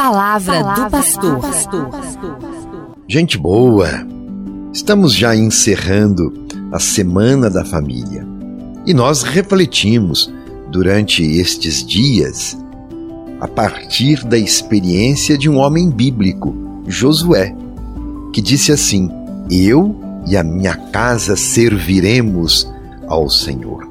palavra, palavra do pastor. Gente boa, estamos já encerrando a Semana da Família e nós refletimos durante estes dias a partir da experiência de um homem bíblico, Josué, que disse assim: Eu e a minha casa serviremos ao Senhor.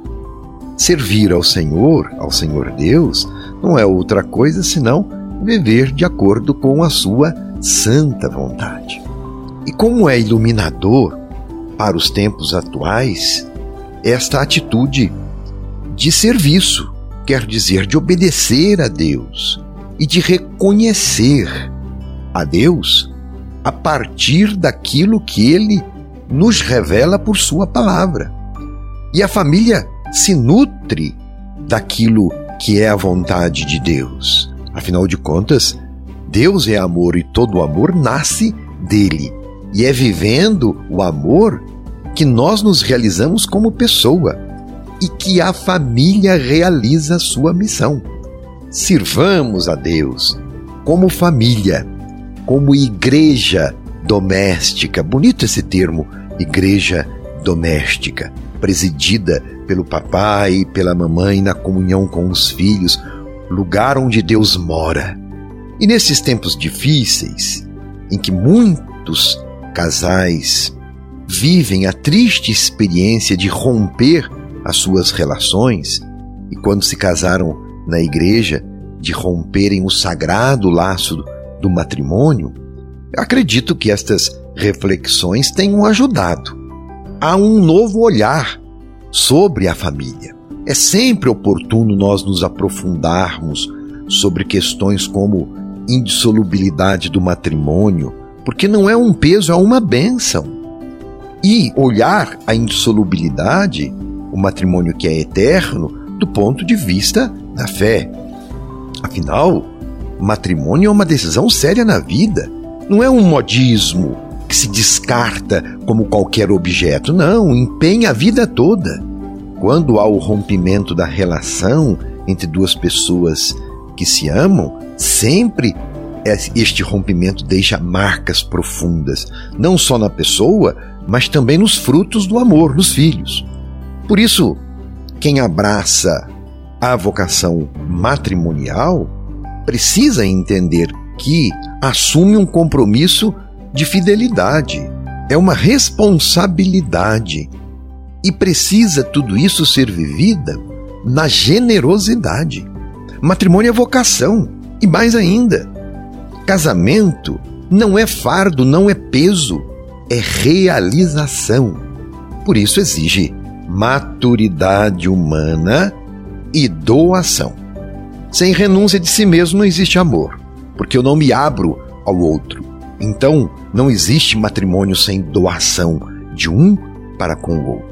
Servir ao Senhor, ao Senhor Deus, não é outra coisa senão viver de acordo com a sua santa vontade. E como é iluminador para os tempos atuais esta atitude de serviço, quer dizer, de obedecer a Deus e de reconhecer a Deus a partir daquilo que ele nos revela por sua palavra. E a família se nutre daquilo que é a vontade de Deus. Afinal de contas, Deus é amor e todo amor nasce dele. E é vivendo o amor que nós nos realizamos como pessoa e que a família realiza a sua missão. Sirvamos a Deus como família, como igreja doméstica. Bonito esse termo, igreja doméstica, presidida pelo papai e pela mamãe na comunhão com os filhos, lugar onde Deus mora. E nesses tempos difíceis, em que muitos casais vivem a triste experiência de romper as suas relações, e quando se casaram na igreja, de romperem o sagrado laço do matrimônio, acredito que estas reflexões tenham ajudado a um novo olhar sobre a família. É sempre oportuno nós nos aprofundarmos sobre questões como indissolubilidade do matrimônio, porque não é um peso, é uma bênção. E olhar a indissolubilidade, o matrimônio que é eterno, do ponto de vista da fé. Afinal, matrimônio é uma decisão séria na vida, não é um modismo que se descarta como qualquer objeto, não, empenha a vida toda. Quando há o rompimento da relação entre duas pessoas que se amam, sempre este rompimento deixa marcas profundas, não só na pessoa, mas também nos frutos do amor, nos filhos. Por isso, quem abraça a vocação matrimonial precisa entender que assume um compromisso de fidelidade. É uma responsabilidade e precisa tudo isso ser vivida na generosidade. Matrimônio é vocação. E mais ainda, casamento não é fardo, não é peso, é realização. Por isso exige maturidade humana e doação. Sem renúncia de si mesmo não existe amor, porque eu não me abro ao outro. Então, não existe matrimônio sem doação de um para com o outro.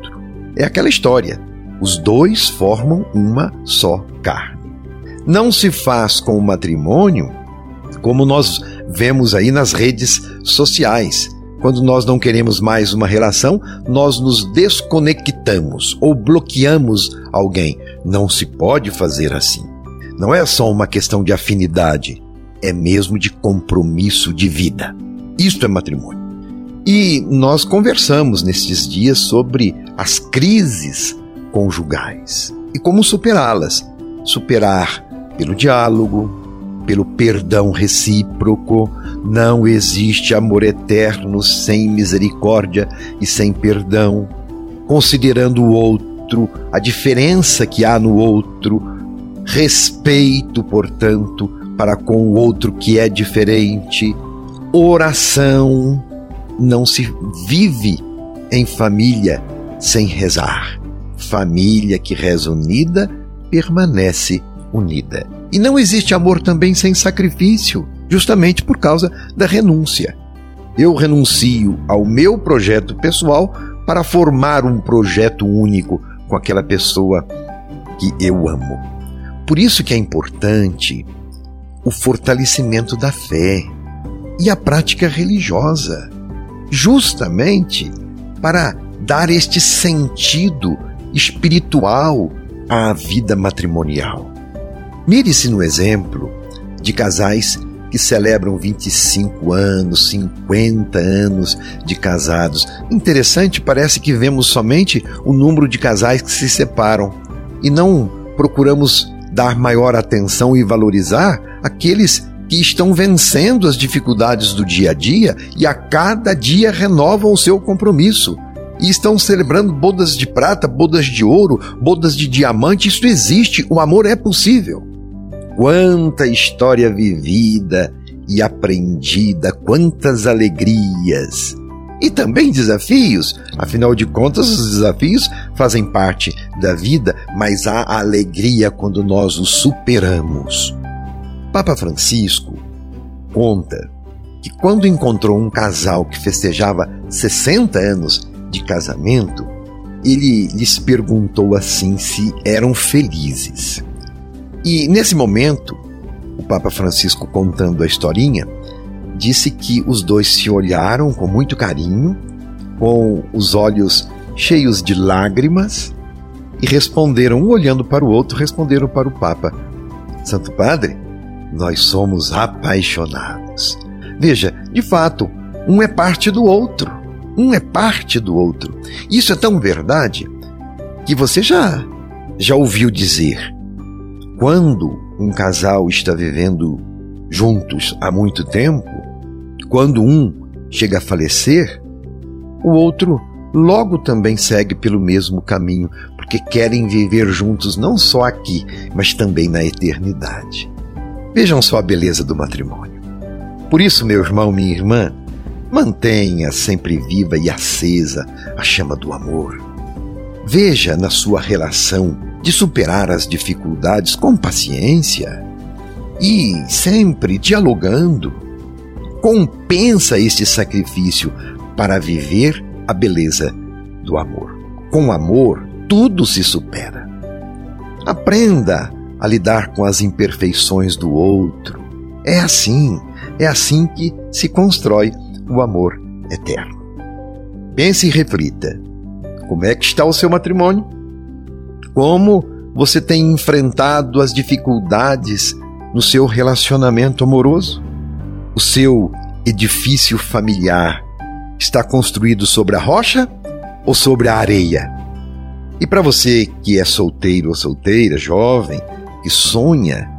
É aquela história. Os dois formam uma só carne. Não se faz com o matrimônio como nós vemos aí nas redes sociais. Quando nós não queremos mais uma relação, nós nos desconectamos ou bloqueamos alguém. Não se pode fazer assim. Não é só uma questão de afinidade, é mesmo de compromisso de vida. Isto é matrimônio. E nós conversamos nestes dias sobre as crises conjugais e como superá-las. Superar pelo diálogo, pelo perdão recíproco. Não existe amor eterno sem misericórdia e sem perdão. Considerando o outro, a diferença que há no outro, respeito, portanto, para com o outro que é diferente, oração, não se vive em família sem rezar. Família que reza unida permanece unida. E não existe amor também sem sacrifício, justamente por causa da renúncia. Eu renuncio ao meu projeto pessoal para formar um projeto único com aquela pessoa que eu amo. Por isso que é importante o fortalecimento da fé e a prática religiosa justamente para dar este sentido espiritual à vida matrimonial. Mire-se no exemplo de casais que celebram 25 anos, 50 anos de casados. Interessante, parece que vemos somente o número de casais que se separam e não procuramos dar maior atenção e valorizar aqueles que estão vencendo as dificuldades do dia a dia e a cada dia renovam o seu compromisso. E estão celebrando bodas de prata, bodas de ouro, bodas de diamante. Isso existe, o amor é possível. Quanta história vivida e aprendida, quantas alegrias! E também desafios, afinal de contas, os desafios fazem parte da vida, mas há alegria quando nós os superamos. Papa Francisco conta que quando encontrou um casal que festejava 60 anos de casamento, ele lhes perguntou assim se eram felizes. E nesse momento, o Papa Francisco contando a historinha, disse que os dois se olharam com muito carinho, com os olhos cheios de lágrimas, e responderam, um olhando para o outro, responderam para o Papa: Santo Padre, nós somos apaixonados. Veja, de fato, um é parte do outro. Um é parte do outro. Isso é tão verdade que você já já ouviu dizer. Quando um casal está vivendo juntos há muito tempo, quando um chega a falecer, o outro logo também segue pelo mesmo caminho, porque querem viver juntos não só aqui, mas também na eternidade. Vejam só a beleza do matrimônio. Por isso, meu irmão, minha irmã, mantenha sempre viva e acesa a chama do amor. Veja na sua relação de superar as dificuldades com paciência e sempre dialogando. Compensa este sacrifício para viver a beleza do amor. Com amor, tudo se supera. Aprenda a lidar com as imperfeições do outro. É assim, é assim que se constrói o amor eterno. Pense e reflita. Como é que está o seu matrimônio? Como você tem enfrentado as dificuldades no seu relacionamento amoroso? O seu edifício familiar está construído sobre a rocha ou sobre a areia? E para você que é solteiro ou solteira, jovem, que sonha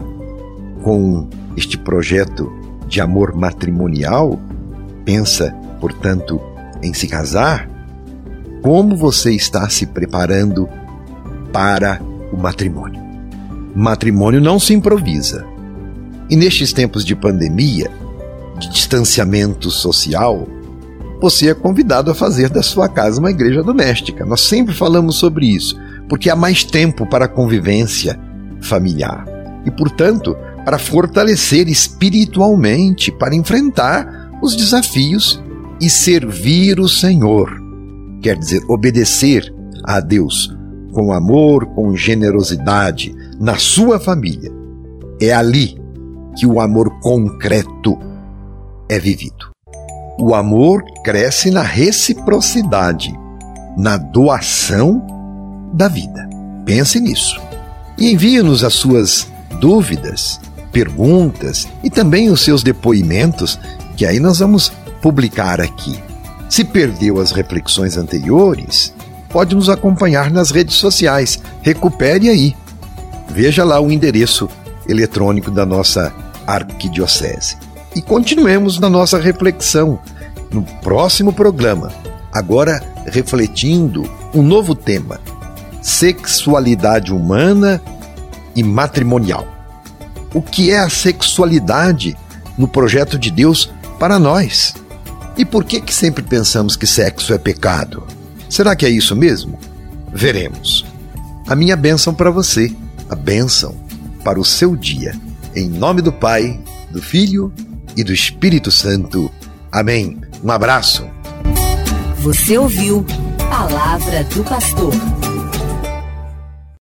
com este projeto de amor matrimonial, pensa, portanto, em se casar, como você está se preparando para o matrimônio? Matrimônio não se improvisa. E nestes tempos de pandemia, de distanciamento social, você é convidado a fazer da sua casa uma igreja doméstica. Nós sempre falamos sobre isso, porque há mais tempo para a convivência, familiar e, portanto, para fortalecer espiritualmente, para enfrentar os desafios e servir o Senhor. Quer dizer, obedecer a Deus com amor, com generosidade na sua família. É ali que o amor concreto é vivido. O amor cresce na reciprocidade, na doação da vida. Pense nisso e envie-nos as suas dúvidas, perguntas e também os seus depoimentos, que aí nós vamos publicar aqui. Se perdeu as reflexões anteriores, pode nos acompanhar nas redes sociais. Recupere aí. Veja lá o endereço eletrônico da nossa arquidiocese. E continuemos na nossa reflexão no próximo programa, agora refletindo um novo tema sexualidade humana e matrimonial. O que é a sexualidade no projeto de Deus para nós? E por que que sempre pensamos que sexo é pecado? Será que é isso mesmo? Veremos. A minha bênção para você, a bênção para o seu dia. Em nome do Pai, do Filho e do Espírito Santo. Amém. Um abraço. Você ouviu Palavra do Pastor.